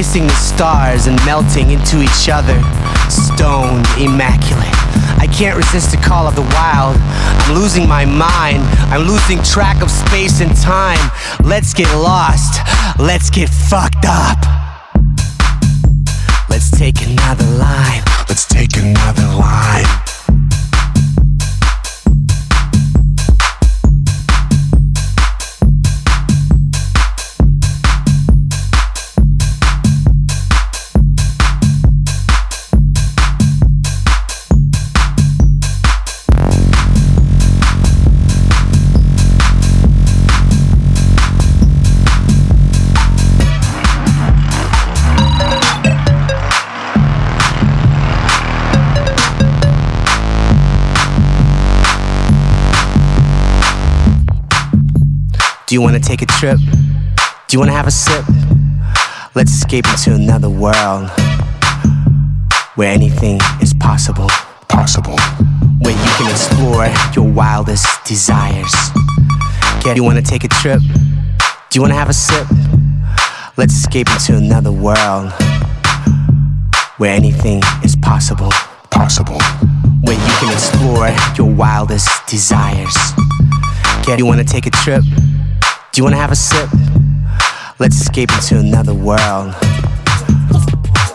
Kissing the stars and melting into each other. Stoned, immaculate. I can't resist the call of the wild. I'm losing my mind. I'm losing track of space and time. Let's get lost. Let's get fucked up. Do you want to take a trip? Do you want to have a sip? Let's escape into another world where anything is possible. Possible. Where you can explore your wildest desires. Get, you want to take a trip? Do you want to have a sip? Let's escape into another world where anything is possible. Possible. Where you can explore your wildest desires. Get, you want to take a trip? You wanna have a sip? Let's escape into another world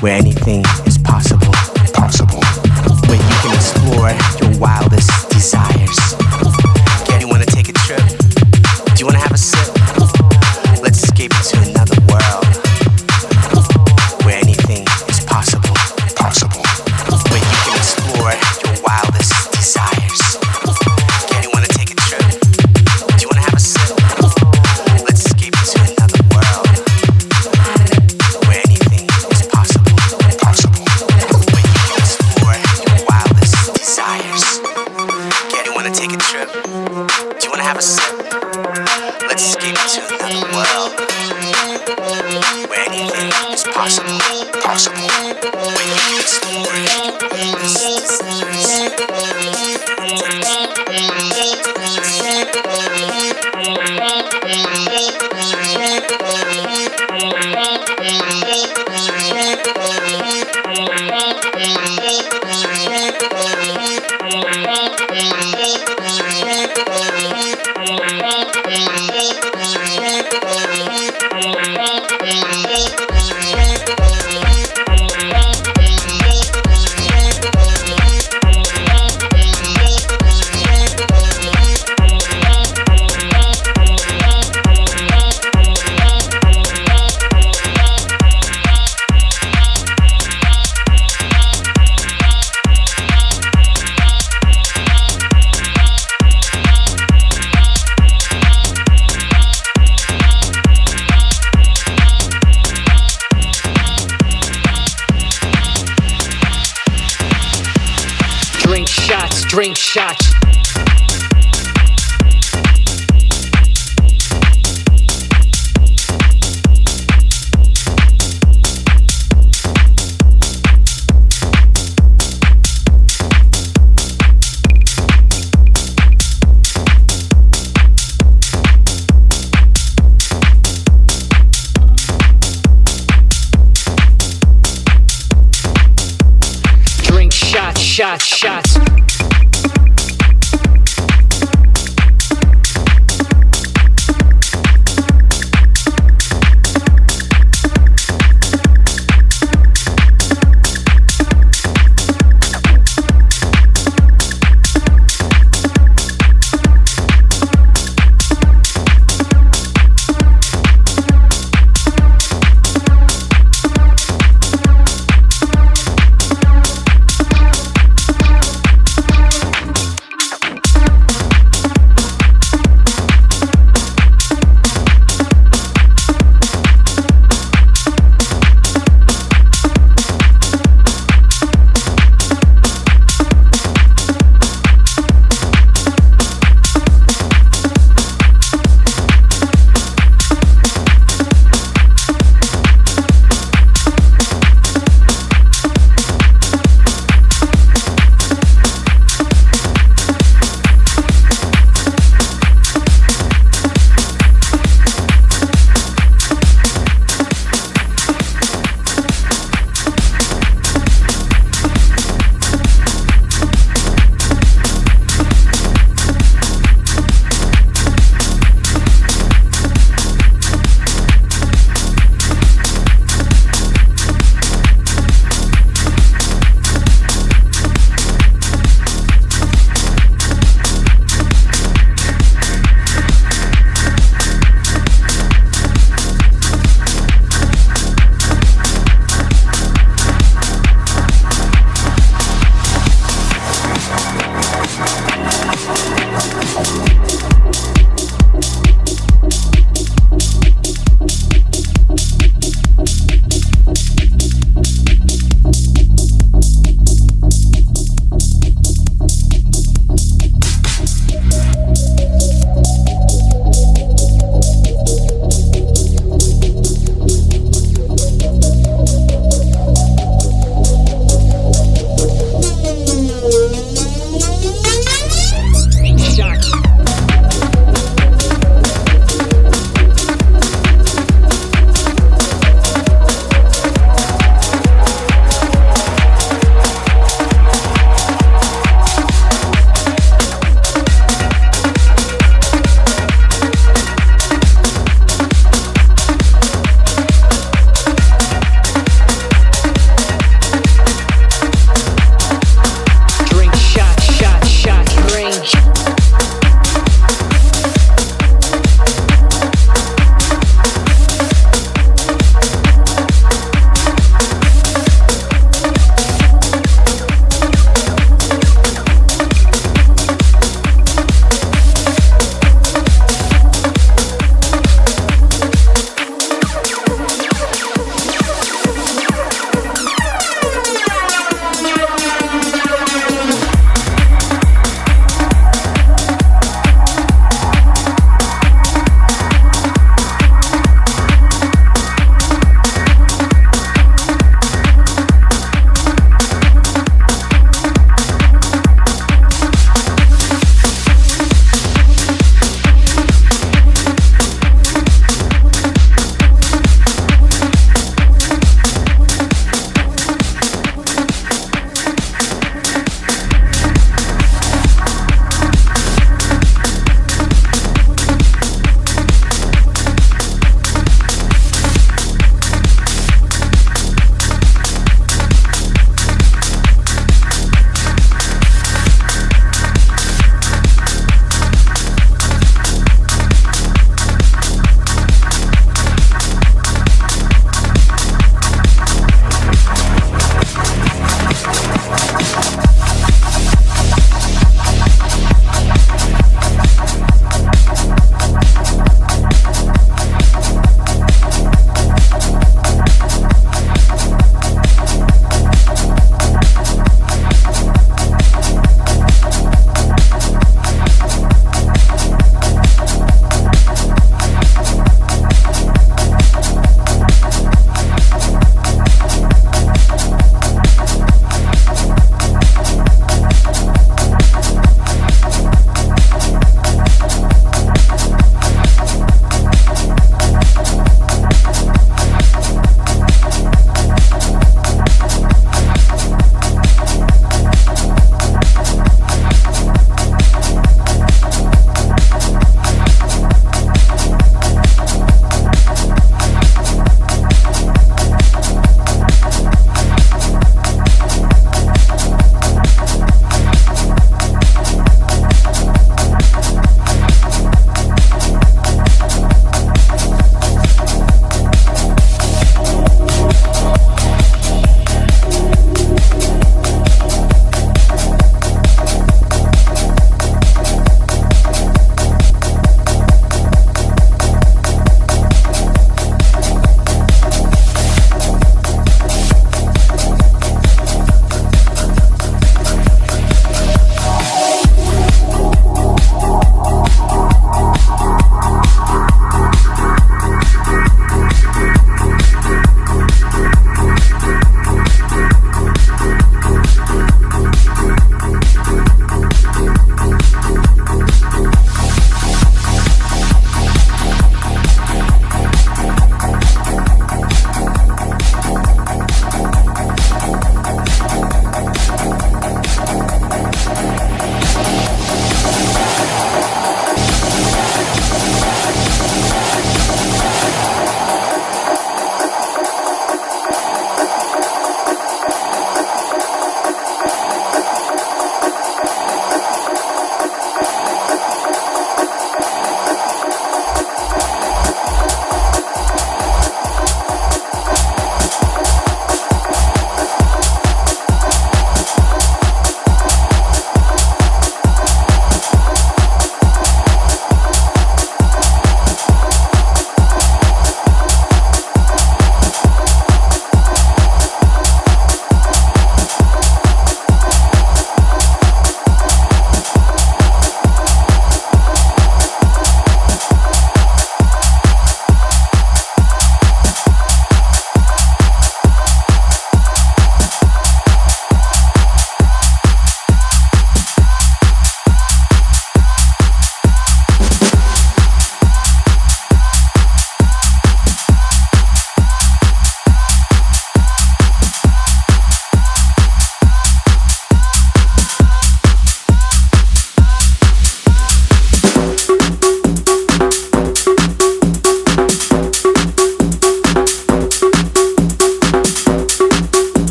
where anything is possible. Possible. Where you can explore your wildest desires.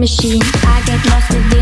machine. I get lost with you.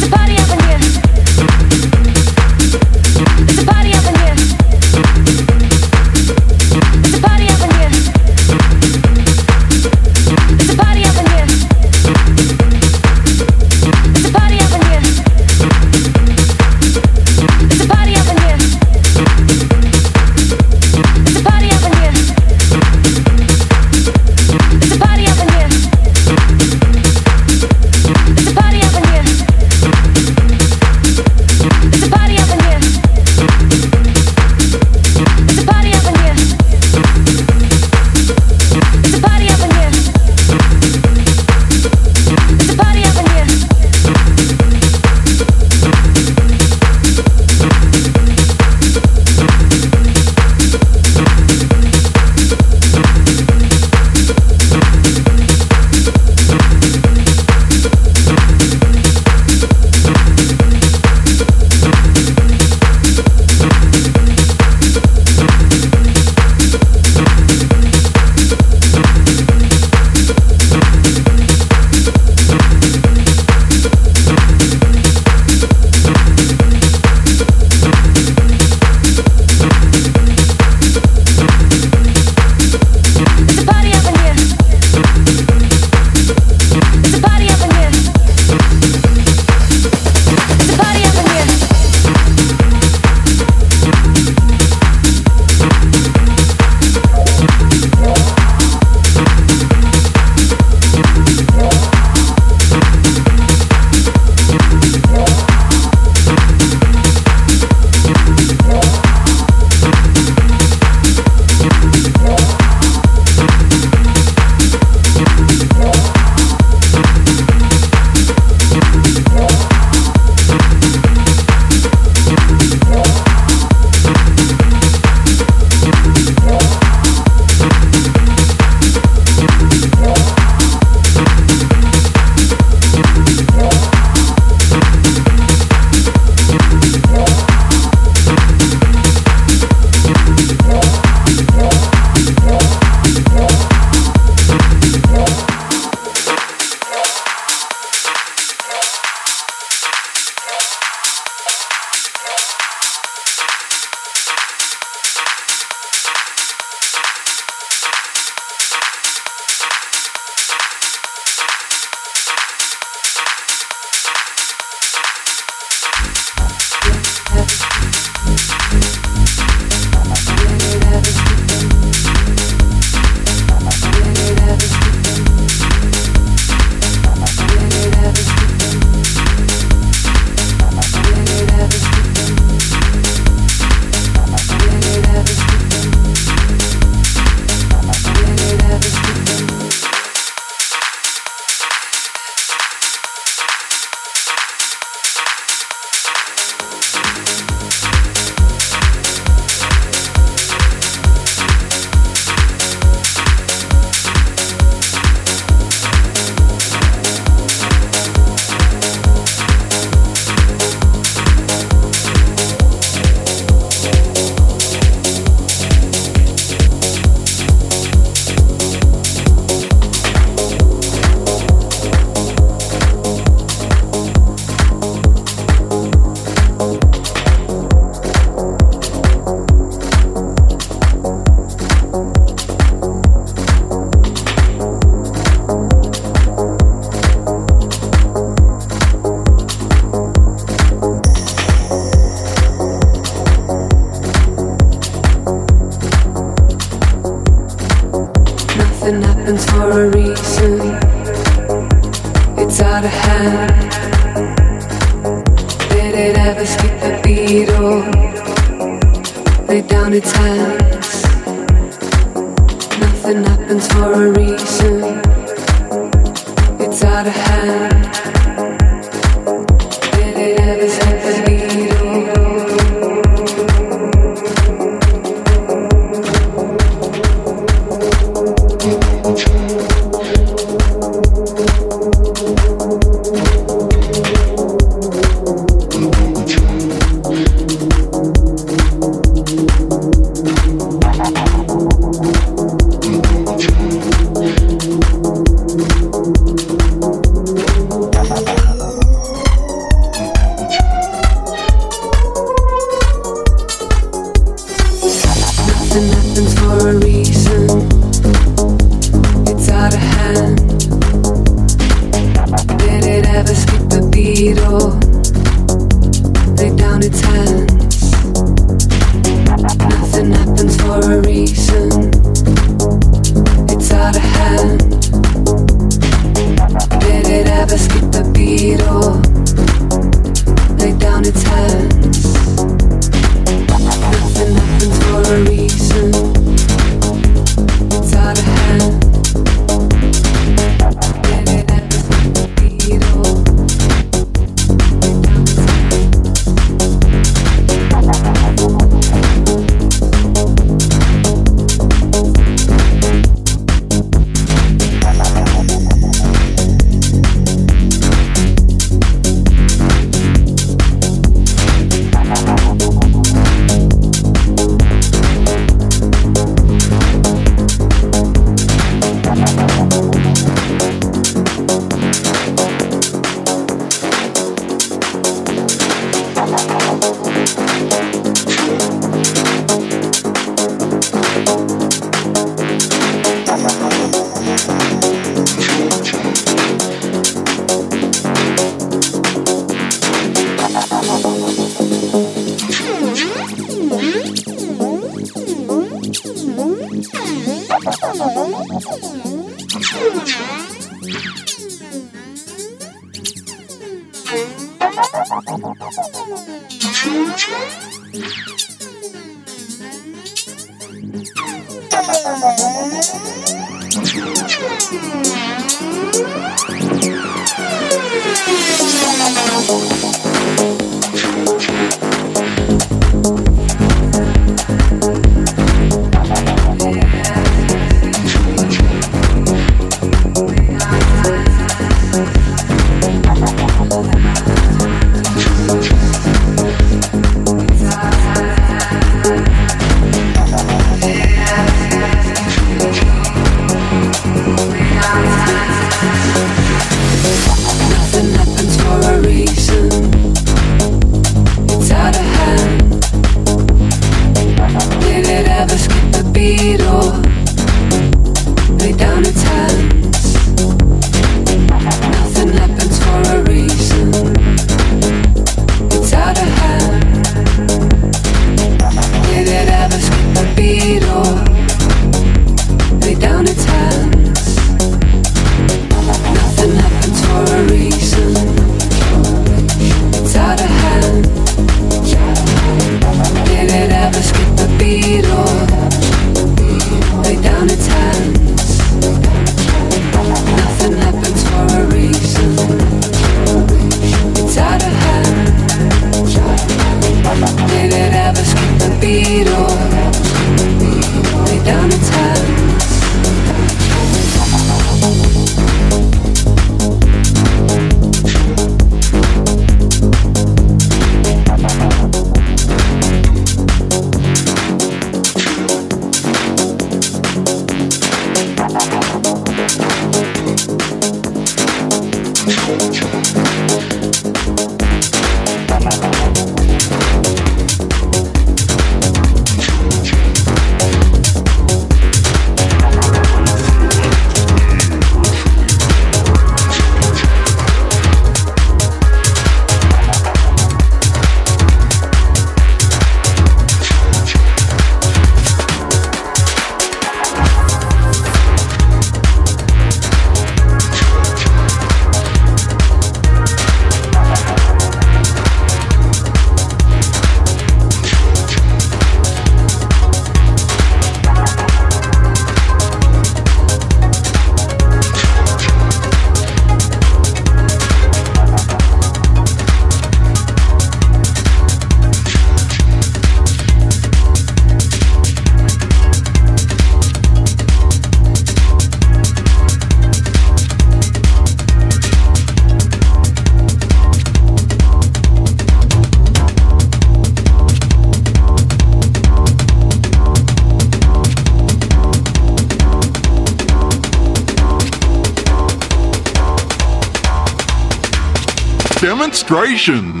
Demonstration.